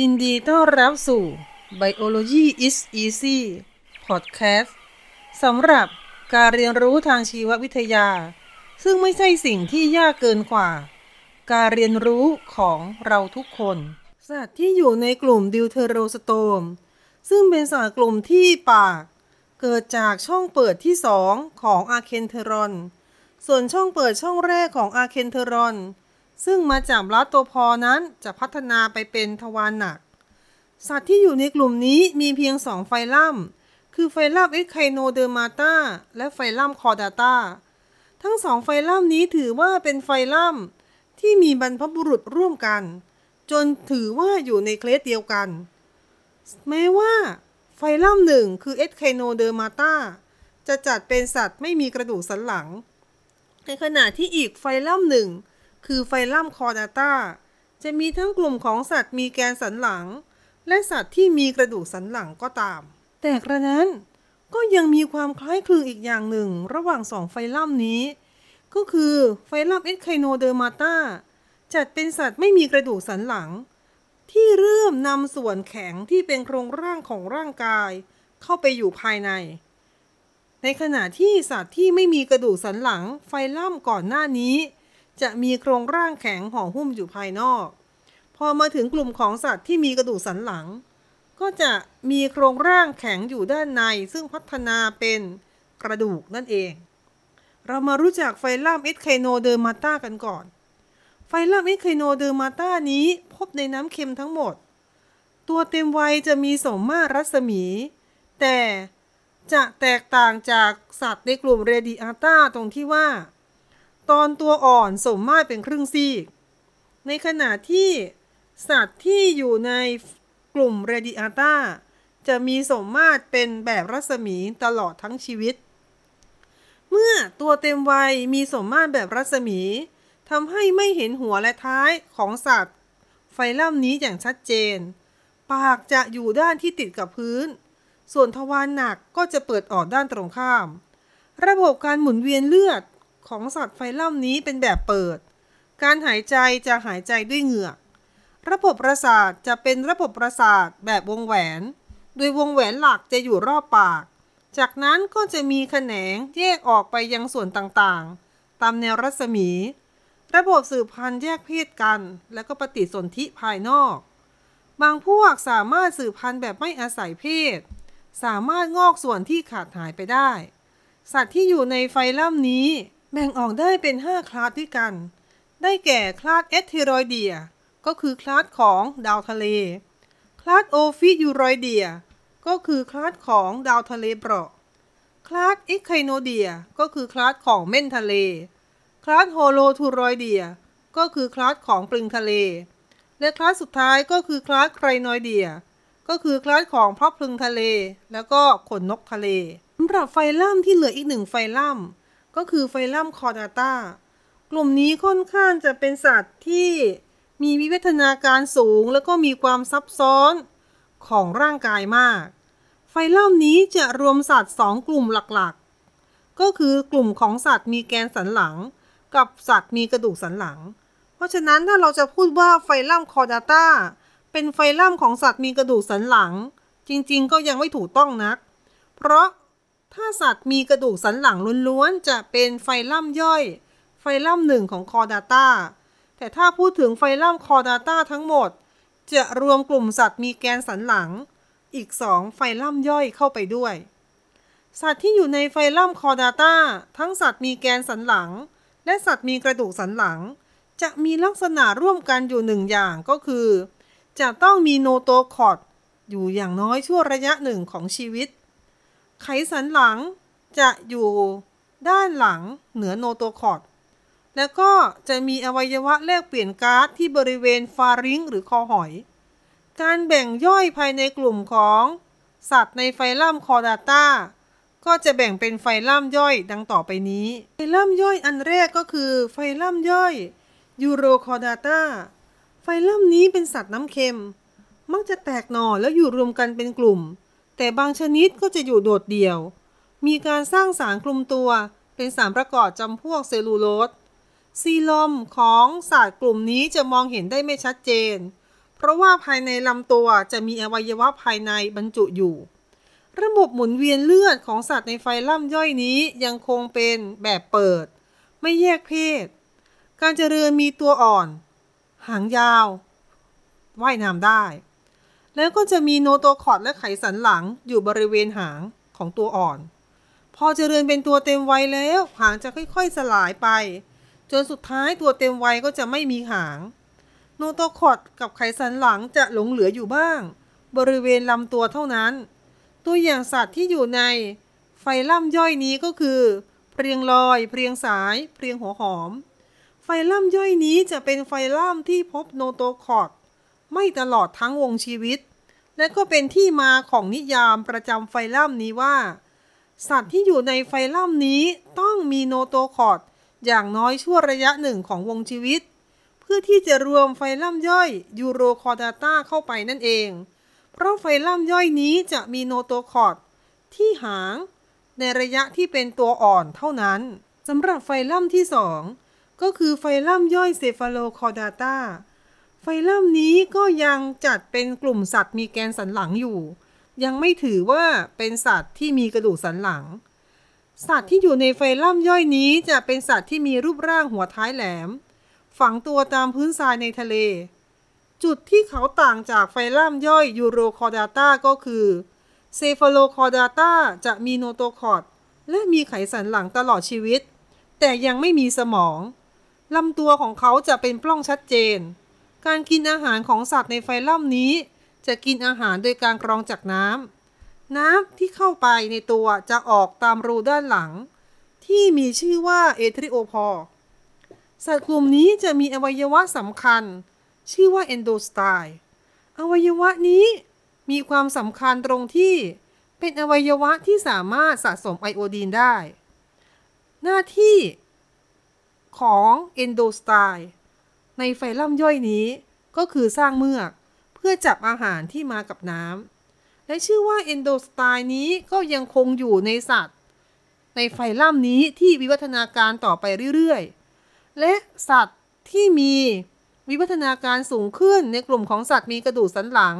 ยินดีต้อนรับสู่ Biology is Easy Podcast สำหรับการเรียนรู้ทางชีววิทยา ซึ่งไม่ใช่สิ่งที่ยากเกินกว่า การเรียนรู้ของเราทุกคน สัตว์ที่อยู่ในกลุ่มดิวเทโรสโตม ซึ่งเป็นสัตว์กลุ่มที่ปาก เกิดจากช่องเปิดที่สองของอาเคนเทรอน ส่วนช่องเปิดช่องแรกของอาเคนเทรอน ซึ่งมาจาก blastopore นั้นจะพัฒนาไปเป็นทวารหนัก สัตว์ที่อยู่ในกลุ่มนี้มีเพียงสองไฟลัมคือไฟลัม Echinodermata และไฟลัมคอดาตาทั้งสองไฟลัมนี้ถือว่าเป็นไฟลัมที่มีบรรพบุรุษร่วมกัน จนถือว่าอยู่ใน clade เดียวกัน แม้ว่าไฟลัมหนึ่งคือ Echinodermata จะจัดเป็นสัตว์ไม่มีกระดูกสันหลัง ในขณะที่อีกไฟลัมหนึ่ง คือไฟลัม Chordata จะมีทั้งกลุ่มของสัตว์มีแกนสันหลัง และสัตว์ที่มีกระดูกสันหลังก็ตาม แต่กระนั้นก็ยังมีความคล้ายคลึงอีกอย่างหนึ่งระหว่างสองไฟลัมนี้ ก็คือไฟลัม Echinodermata จัดเป็นสัตว์ไม่มีกระดูกสันหลัง ที่เริ่มนำส่วนแข็งที่เป็นโครงร่างของร่างกาย เข้าไปอยู่ภายใน ในขณะที่สัตว์ที่ไม่มีกระดูกสันหลังไฟลัมก่อนหน้านี้ จะมีโครงร่างแข็งห่อหุ้มอยู่ภายนอก พอมาถึงกลุ่มของสัตว์ที่มีกระดูกสันหลัง ก็จะมีโครงร่างแข็งอยู่ด้านใน ซึ่งพัฒนาเป็นกระดูกนั่นเอง เรามารู้จักไฟลัม Echinodermata กันก่อน ไฟลัม Echinodermata นี้พบในน้ำเค็มทั้งหมด ตัวเต็มวัยจะมีสมมาตรรัศมี แต่จะแตกต่างจากสัตว์ในกลุ่มเรดิอาต้าตรงที่ว่า ตอนตัวอ่อนสมมาตรเป็นครึ่งซีก ในขณะที่สัตว์ที่อยู่ในกลุ่มเรดิอาตาจะมีสมมาตรเป็นแบบรัศมีตลอดทั้งชีวิต เมื่อตัวเต็มวัยมีสมมาตรแบบรัศมีทำให้ไม่เห็นหัวและท้ายของสัตว์ ไฟลัมนี้อย่างชัดเจน ปากจะอยู่ด้านที่ติดกับพื้น ส่วนทวารหนักก็จะเปิดออกด้านตรงข้าม ระบบการหมุนเวียนเลือด ของสัตว์ไฟลัมนี้เป็นแบบเปิด การหายใจจะหายใจด้วยเหงือก ระบบประสาทจะเป็นระบบประสาทแบบวงแหวน โดยวงแหวนหลักจะอยู่รอบปาก จากนั้นก็จะมีแขนงแยกออกไปยังส่วนต่างๆ ตามแนวรัศมี ระบบสืบพันธุ์แยกเพศกัน และก็ปฏิสนธิภายนอก บางพวกสามารถสืบพันธุ์แบบไม่อาศัยเพศ สามารถงอกส่วนที่ขาดหายไปได้สัตว์ที่อยู่ในไฟลัมนี้ แบ่งออกได้เป็น 5 คลาสด้วยกัน ได้แก่ class Asteroidea ก็คือคลาสของดาวทะเล class Ophiuroidea ก็คือคลาสของดาวทะเลเปราะ class Echinoidea ก็คือคลาสของเม่นทะเล class Holothuroidea ก็คือคลาสของปลิงทะเล และคลาสสุดท้ายก็คือ class Crinoidea ก็คือคลาสของพลับพลึงทะเล แล้วก็ขนนกทะเลสำหรับไฟลัมที่เหลืออีกหนึ่งไฟลัม ก็คือไฟลัม Chordata กลุ่มนี้ค่อนข้างจะเป็นสัตว์ที่มีวิวัฒนาการสูง แล้วก็มีความซับซ้อนของร่างกายมาก ไฟลัมนี้จะรวมสัตว์สองกลุ่มหลักๆ ก็คือกลุ่มของสัตว์มีแกนสันหลัง กับสัตว์มีกระดูกสันหลัง เพราะฉะนั้นถ้าเราจะพูดว่าไฟลัม Chordata เป็นไฟลัมของสัตว์มีกระดูกสันหลัง จริงๆ ก็ยังไม่ถูกต้องนัก เพราะ ถ้าสัตว์มีกระดูกสันหลังล้วนๆ จะเป็นไฟลัมย่อย ไฟลัมหนึ่งของ Chordata แต่ถ้าพูดถึงไฟลัม Chordata ทั้งหมด จะรวมกลุ่มสัตว์มีแกนสันหลัง อีกสองไฟลัมย่อยเข้าไปด้วย สัตว์ที่อยู่ในไฟลัม Chordata ทั้งสัตว์มีแกนสันหลัง และสัตว์มีกระดูกสันหลัง จะมีลักษณะร่วมกันอยู่หนึ่งอย่างก็คือ จะต้องมี notochord อยู่อย่างน้อยชั่วระยะหนึ่งของชีวิต ไขสันหลังจะอยู่ด้านหลังเหนือ notochord แล้วก็จะมีอวัยวะแลกเปลี่ยนก๊าซที่บริเวณ pharynx หรือคอหอย การแบ่งย่อยภายในกลุ่มของสัตว์ในไฟลัมคอดาตาก็จะแบ่งเป็นไฟลัมย่อยดังต่อไปนี้ ไฟลัมย่อยอันแรกก็คือไฟลัมย่อย Urochordata ไฟลัมนี้เป็นสัตว์น้ำเค็ม มักจะแตกหน่อแล้วอยู่รวมกันเป็นกลุ่ม แต่บางชนิดก็จะอยู่โดดเดี่ยว มีการสร้างสารคลุมตัวเป็นสารประกอบจำพวกเซลลูโลส coelom ของสัตว์กลุ่มนี้จะมองเห็นได้ไม่ชัดเจน เพราะว่าภายในลำตัวจะมีอวัยวะภายในบรรจุอยู่ ระบบหมุนเวียนเลือดของสัตว์ในไฟล่ำย่อยนี้ยังคงเป็นแบบเปิด ไม่แยกเพศ การเจริญมีตัวอ่อน หางยาว ว่ายน้ำได้ แล้วก็จะมีโนโตคอดและไขสันหลังอยู่บริเวณหางของตัวอ่อน พอเจริญเป็นตัวเต็มวัยแล้ว หางจะค่อยๆสลายไป จนสุดท้ายตัวเต็มวัยก็จะไม่มีหาง โนโตคอดกับไขสันหลังจะหลงเหลืออยู่บ้าง บริเวณลำตัวเท่านั้น ตัวอย่างสัตว์ที่อยู่ในไฟล่ำย่อยนี้ก็คือ เพียงลอย เพียงสาย เพียงหัวหอม ไฟล่ำย่อยนี้จะเป็นไฟล่ำที่พบโนโตคอด ไม่ตลอดทั้งวงชีวิต และก็เป็นที่มาของนิยามประจำไฟล่ำนี้ว่า สัตว์ที่อยู่ในไฟลัมนี้ต้องมี notochord อย่างน้อยชั่วระยะหนึ่งของวงชีวิต เพื่อที่จะรวมไฟลัมย่อย Urochordata เข้าไปนั่นเอง เพราะไฟลัมย่อยนี้จะมี notochord ที่หาง ในระยะที่เป็นตัวอ่อนเท่านั้นสำหรับไฟลัมที่สองก็คือไฟลัมย่อย Cephalochordata ไฟลัมนี้ก็ยังจัดเป็นกลุ่มสัตว์มีแกนสันหลังอยู่ ยังไม่ถือว่าเป็นสัตว์ที่มีกระดูกสันหลัง สัตว์ที่อยู่ในไฟลัมย่อยนี้จะเป็นสัตว์ที่มีรูปร่างหัวท้ายแหลม ฝังตัวตามพื้นทรายในทะเล จุดที่เขาต่างจากไฟลัมย่อย Urochordata ก็คือ Cephalochordata จะมี notochord และมีไขสันหลังตลอดชีวิต แต่ยังไม่มีสมองลำตัวของเขาจะเป็นปล้องชัดเจน การกินอาหารของสัตว์ในไฟลัมนี้ จะกินอาหารโดยการกรองจากน้ำ น้ำที่เข้าไปในตัวจะออกตามรูด้านหลัง ที่มีชื่อว่า atriopore สัตว์กลุ่มนี้จะมีอวัยวะสำคัญ ชื่อว่า endostyle อวัยวะนี้มีความสำคัญตรงที่เป็นอวัยวะที่สามารถสะสมไอโอดีนได้ หน้าที่ของเอนโดสไตล์ ในไฟล่ำย่อยนี้ ก็คือสร้างเมือก เพื่อจับอาหารที่มากับน้ำและชื่อว่าเอนโดสไตล์นี้ก็ยังคงอยู่ในสัตว์ ในไฟล่ำนี้ที่วิวัฒนาการต่อไปเรื่อยๆ และสัตว์ที่มีวิวัฒนาการสูงขึ้นในกลุ่มของสัตว์มีกระดูกสันหลัง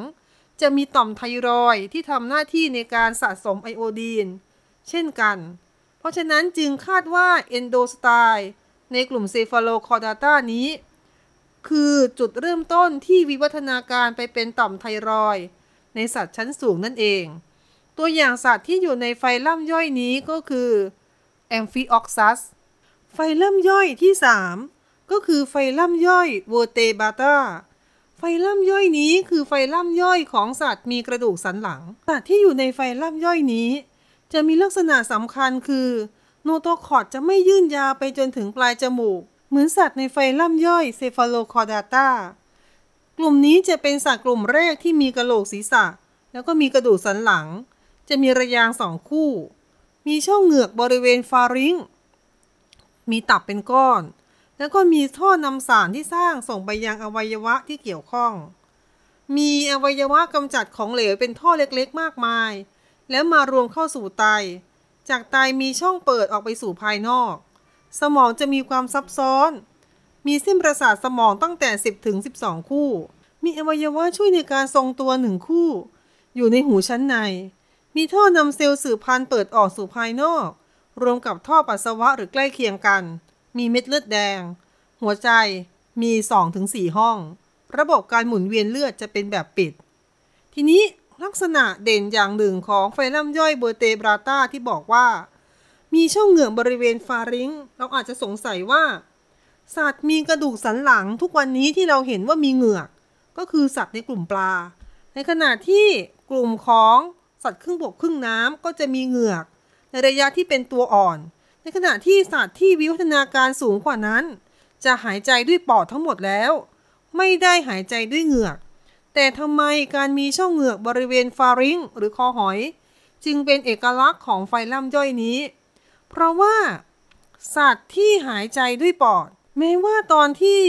จะมีต่อมไทรอยที่ทำหน้าที่ในการสะสมไอโอดีน เช่นกัน เพราะฉะนั้นจึงคาดว่า endostyle ในกลุ่ม Cephalochordata นี้ คือจุดเริ่มต้นที่วิวัฒนาการไปเป็นต่อมไทรอยด์ในสัตว์ชั้นสูงนั่นเอง ตัวอย่างสัตว์ที่อยู่ในไฟลัมย่อยนี้ก็คือ amphioxus ไฟลัมย่อยที่ 3 ก็คือไฟลัมย่อย Vertebrata ไฟลัมย่อยนี้คือไฟลัมย่อยของสัตว์มีกระดูกสันหลัง สัตว์ที่อยู่ในไฟลัมย่อยนี้ จะมีลักษณะสำคัญคือ notochord จะไม่ยื่นยาวไปจนถึงปลายจมูก เหมือนสัตว์ในไฟลัมย่อย Cephalochordata กลุ่มนี้จะเป็นสัตว์กลุ่มแรกที่มีกะโหลกศีรษะ แล้วก็มีกระดูกสันหลัง จะมีรยางค์สองคู่ มีช่องเหงือกบริเวณ pharynx มีตับเป็นก้อน แล้วก็มีท่อนำสารที่สร้างส่งไปยังอวัยวะที่เกี่ยวข้อง มีอวัยวะกำจัดของเหลวเป็นท่อเล็กๆ มากมาย แล้วมารวมเข้าสู่ไต จากไตมีช่องเปิดออกไปสู่ภายนอก สมองจะมีความซับซ้อน มีเส้นประสาทสมองตั้งแต่ 10 ถึง 12 คู่ มีอวัยวะช่วยในการทรงตัวหนึ่งคู่ อยู่ในหูชั้นใน มีท่อนำเซลล์สืบพันธุ์เปิดออกสู่ภายนอก รวมกับท่อปัสสาวะหรือใกล้เคียงกัน มีเม็ดเลือดแดง หัวใจมี 2-4 ห้อง ระบบการหมุนเวียนเลือดจะเป็นแบบปิด ทีนี้ลักษณะเด่นอย่างหนึ่งของไฟลัมย่อยเบอร์เตบราตาที่บอกว่า มีช่องเหงือกบริเวณฟาริงเราอาจจะสงสัยว่า สัตว์มีกระดูกสันหลังทุกวันนี้ที่เราเห็นว่ามีเหงือก ก็คือสัตว์ในกลุ่มปลา ในขณะที่กลุ่มของสัตว์ครึ่งบกครึ่งน้ำก็จะมีเหงือก ในระยะที่เป็นตัวอ่อน ในขณะที่สัตว์ที่วิวัฒนาการสูงกว่านั้น จะหายใจด้วยปอดทั้งหมดแล้ว ไม่ได้หายใจด้วยเหงือก แต่ทำไมการมีช่องเหงือกบริเวณฟาริงหรือคอหอย จึงเป็นเอกลักษณ์ของไฟล่ำย่อยนี้ เพราะว่า สัตว์ที่หายใจด้วยปอด แม้ว่าตอนที่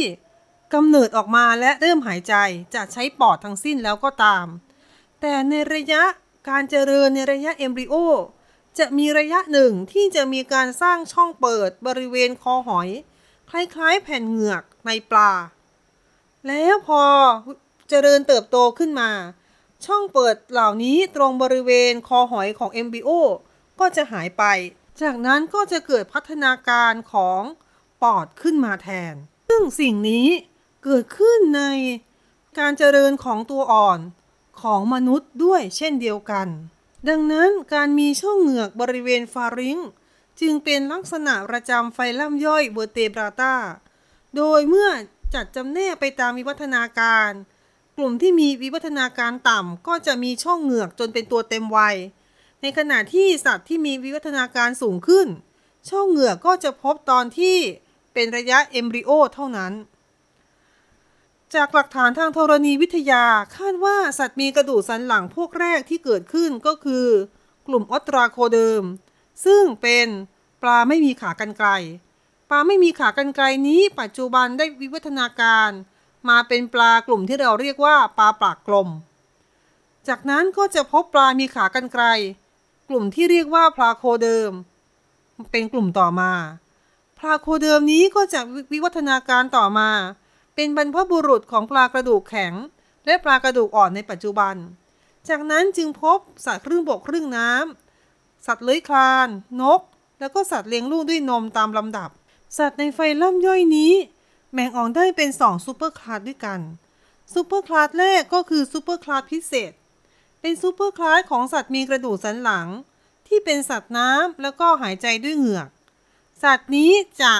กำเนิดออกมาและเริ่มหายใจจะใช้ปอดทั้งสิ้นแล้วก็ตาม แต่ในระยะการเจริญในระยะเอมบริโอ จะมีระยะหนึ่งที่จะมีการสร้างช่องเปิดบริเวณคอหอย คล้ายๆ แผ่นเหงือกในปลา แล้วพอเจริญเติบโตขึ้นมา ช่องเปิดเหล่านี้ตรงบริเวณคอหอยของ MBO ก็จะหายไป จากนั้นก็จะเกิดพัฒนาการของปอดขึ้นมาแทน ซึ่งสิ่งนี้เกิดขึ้นในการเจริญของตัวอ่อนของมนุษย์ด้วยเช่นเดียวกัน ดังนั้นการมีช่องเหงือกบริเวณฟาริงจึงเป็นลักษณะประจำไฟล่ำย่อยเบอร์เตบราตาโดยเมื่อจัดจำแนกไปตามวิวัฒนาการ กลุ่มที่มีวิวัฒนาการต่ำก็จะมีช่องเหงือกจนเป็นตัวเต็มวัย ในขณะที่สัตว์ที่มีวิวัฒนาการสูงขึ้น ช่องเหงือกก็จะพบตอนที่เป็นระยะ embryo เท่านั้น จากหลักฐานทางธรณีวิทยาคาดว่าสัตว์มีกระดูกสันหลังพวกแรกที่เกิดขึ้นก็คือกลุ่ม ostracoderm ซึ่งเป็นปลาไม่มีขากรรไกรปลาไม่มีขากรรไกรนี้ปัจจุบันได้วิวัฒนาการ มาเป็นปลากลุ่มที่เราเรียกว่าปลาปากกลม จากนั้นก็จะพบปลามีขากรรไกร กลุ่มที่เรียกว่า placoderm เป็นกลุ่มต่อมา placoderm นี้ก็จะวิวัฒนาการต่อมา เป็นบรรพบุรุษของปลากระดูกแข็ง และปลากระดูกอ่อนในปัจจุบัน จากนั้นจึงพบสัตว์ครึ่งบกครึ่งน้ำสัตว์เลื้อยคลาน นก แล้วก็สัตว์เลี้ยงลูกด้วยนมตามลำดับ สัตว์ในไฟลัมย่อยนี้ แบ่งออกได้เป็น2 superclass ด้วยกัน superclass แรกก็คือ superclass Pisces เป็น superclass ของสัตว์มีกระดูกสันหลัง ที่เป็นสัตว์น้ำแล้วก็หายใจด้วยเหงือก สัตว์นี้จะ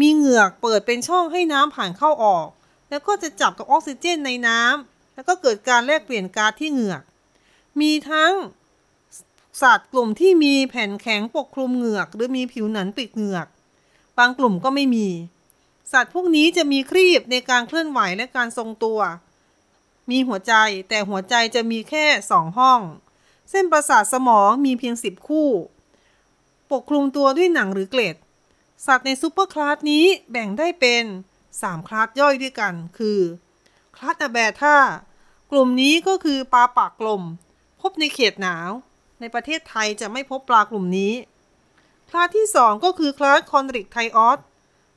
มีเหงือกเปิดเป็นช่องให้น้ำผ่านเข้าออก แล้วก็จะจับกับออกซิเจนในน้ำแล้วก็เกิดการแลกเปลี่ยนก๊าซที่เหงือก มีทั้งสัตว์กลุ่มที่มีแผ่นแข็งปกคลุมเหงือก หรือมีผิวหนังปิดเหงือก บางกลุ่มก็ไม่มี สัตว์พวกนี้จะมีครีบในการเคลื่อนไหวและการทรงตัว มีหัวใจ แต่หัวใจจะมีแค่สองห้อง เส้นประสาทสมองมีเพียงสิบคู่ ปกคลุมตัวด้วยหนังหรือเกล็ด สัตว์ใน superclass นี้แบ่งได้เป็น3คลาสย่อยด้วยกัน คือ class Agnatha กลุ่มนี้ก็คือปลาปากกลม พบในเขตหนาว ในประเทศไทยจะไม่พบปลากลุ่มนี้ คลาสที่ 2 ก็คือ class Chondrichthyes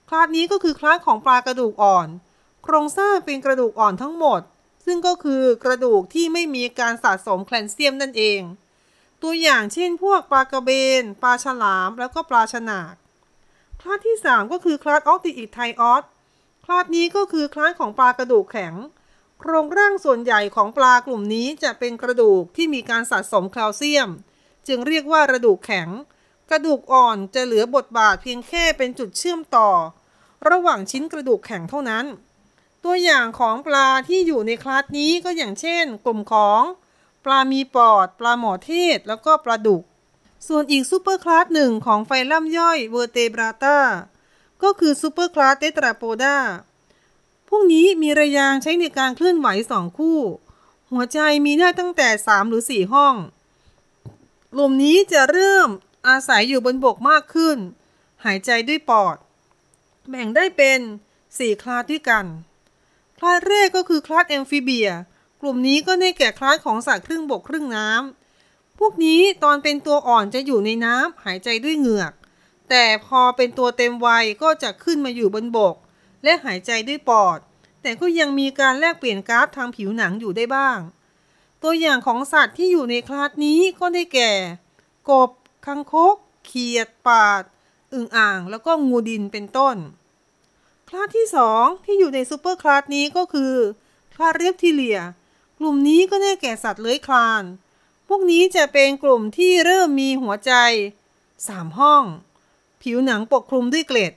class นี้ก็คือคลาสของปลากระดูกอ่อน โครงสร้างเป็นกระดูกอ่อนทั้งหมด ซึ่งก็คือกระดูกที่ไม่มีการสะสมแคลเซียมนั่นเอง ตัวอย่างเช่นพวกปลากระเบน ปลาฉลาม แล้วก็ปลาฉนาก คลาสที่ 3 ก็คือคลาสออกติอิไทออส คลาสนี้ก็คือคลาสของปลากระดูกแข็ง โครงร่างส่วนใหญ่ของปลากลุ่มนี้จะเป็นกระดูกที่มีการสะสมแคลเซียม จึงเรียกว่ากระดูกแข็ง กระดูกอ่อนจะเหลือบทบาทเพียงแค่เป็นจุดเชื่อมต่อ ระหว่างชิ้นกระดูกแข็งเท่านั้น ตัวอย่างของปลาที่อยู่ในคลาสนี้ก็อย่างเช่น กลุ่มของปลามีปอด ปลาหมอเทศ แล้วก็ปลาดุก ส่วนอีก superclass หนึ่งของไฟลัมย่อย Vertebrata ก็คือ superclass Tetrapoda พวกนี้มีรยางค์ใช้ในการเคลื่อนไหวสองคู่ หัวใจมีได้ตั้งแต่ 3 หรือ 4 ห้อง กลุ่มนี้จะเริ่มอาศัยอยู่บนบกมากขึ้น หายใจด้วยปอด แบ่งได้เป็น 4 คลาสด้วยกัน คลาสแรกก็คือคลาสแอมฟิเบีย กลุ่มนี้ก็ได้แก่คลาสของสัตว์ครึ่งบกครึ่งน้ำ พวกนี้ตอนเป็นตัวอ่อนจะอยู่ในน้ำหายใจด้วยเหงือก แต่พอเป็นตัวเต็มวัยก็จะขึ้นมาอยู่บนบก และหายใจด้วยปอด แต่ก็ยังมีการแลกเปลี่ยนก๊าซทางผิวหนังอยู่ได้บ้าง ตัวอย่างของสัตว์ที่อยู่ในคลาสนี้ก็ได้แก่ กบ คังคก เขียด ปาด อึ่งอ่าง แล้วก็งูดินเป็นต้น ลาสที่ 2 ที่อยู่ในซูเปอร์คลาสนี้ก็คือคลาสเรียบทีเลีย กลุ่มนี้ก็ได้แก่สัตว์เลื้อยคลาน พวกนี้จะเป็นกลุ่มที่เริ่มมีหัวใจ 3 ห้อง ผิวหนังปกคลุมด้วยเกล็ด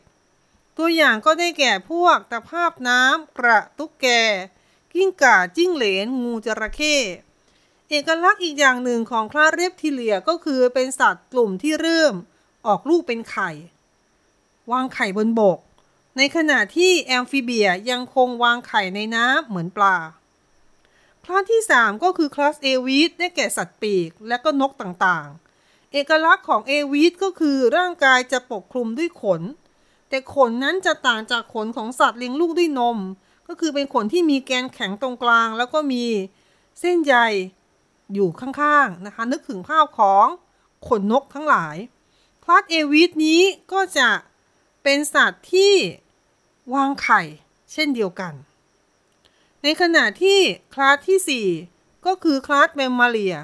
ตัวอย่างก็ได้แก่พวกตะภาพน้ำกระตุ๊กแก กิ้งก่าจิ้งเหลน งูจระเข้เอกลักษณ์อีกอย่างหนึ่งของคลาสเรปทิเลียก็คือเป็นสัตว์กลุ่มที่เริ่มออกลูกเป็นไข่ วางไข่บนบก ในขณะที่แอมฟิเบียยังคงวางไข่ในน้ำเหมือนปลา คลาสที่ 3 ก็คือคลาสเอวีดได้แก่สัตว์ปีกและก็นกต่างๆ เอกลักษณ์ของเอวีดก็คือร่างกายจะปกคลุมด้วยขน แต่ขนนั้นจะต่างจากขนของสัตว์เลี้ยงลูกด้วยนม ก็คือเป็นขนที่มีแกนแข็งตรงกลาง แล้วก็มีเส้นใยอยู่ข้างๆนะคะ นึกถึงภาพของขนนกทั้งหลาย คลาสเอวีดนี้ก็จะเป็นสัตว์ที่ วางไข่ เช่นเดียวกัน ในขณะที่คลาสที่ 4 ก็คือคลาสแมมมาเรีย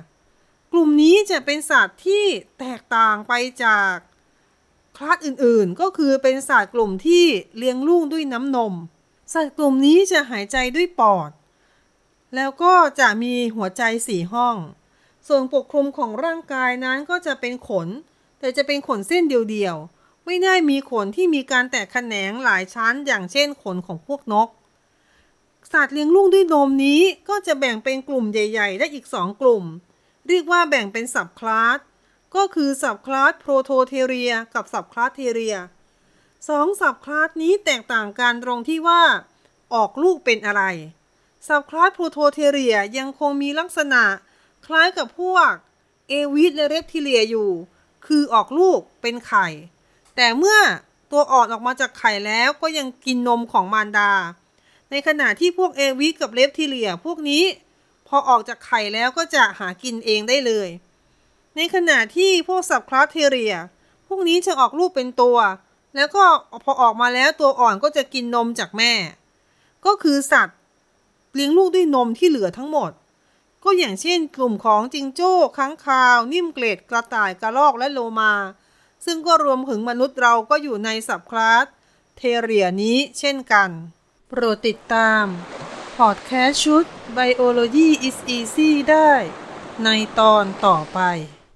กลุ่มนี้จะเป็นสัตว์ที่แตกต่างไปจากคลาสอื่นๆ ก็คือเป็นสัตว์กลุ่มที่เลี้ยงลูกด้วยน้ำนม สัตว์กลุ่มนี้จะหายใจด้วยปอด แล้วก็จะมีหัวใจสี่ห้อง ส่วนปกคลุมของร่างกายนั้นก็จะเป็นขน แต่จะเป็นขนเส้นเดียวๆ ไม่ได้มีขนที่มีการแตกแขนงหลายชั้น อย่างเช่นขนของพวกนก สัตว์เลี้ยงลูกด้วยนมนี้ก็จะแบ่งเป็นกลุ่มใหญ่ ๆ ได้อีก 2 กลุ่ม เรียกว่าแบ่งเป็น subclass ก็คือ subclass Prototheria กับ subclass Theria สอง subclass นี้แตกต่างกันตรงที่ว่า ออกลูกเป็นอะไร subclass Prototheria ยังคงมีลักษณะ คล้ายกับพวก Aves และ Reptilia อยู่ คือออกลูกเป็นไข่ แต่เมื่อตัวอ่อนออกมาจากไข่แล้วก็ยังกินนมของมารดา ในขณะที่พวก Aves กับ Reptilia พวกนี้ พอออกจากไข่แล้วก็จะหากินเองได้เลย ในขณะที่พวกสับคลาสเทเรีย พวกนี้จะออกลูกเป็นตัว แล้วก็พอออกมาแล้วตัวอ่อนก็จะกินนมจากแม่ ก็คือสัตว์เลี้ยงลูกด้วยนมที่เหลือทั้งหมด ก็อย่างเช่น กลุ่มของจิงโจ้ค้างคาว นิ่มเกล็ดกระต่ายกระรอกและโลมา ซึ่งก็รวมถึงมนุษย์เราก็อยู่ในสับคลาสเทเรียนี้เช่นกัน โปรดติดตาม พอดแคสต์ชุด Biology is Easy ได้ ในตอนต่อไป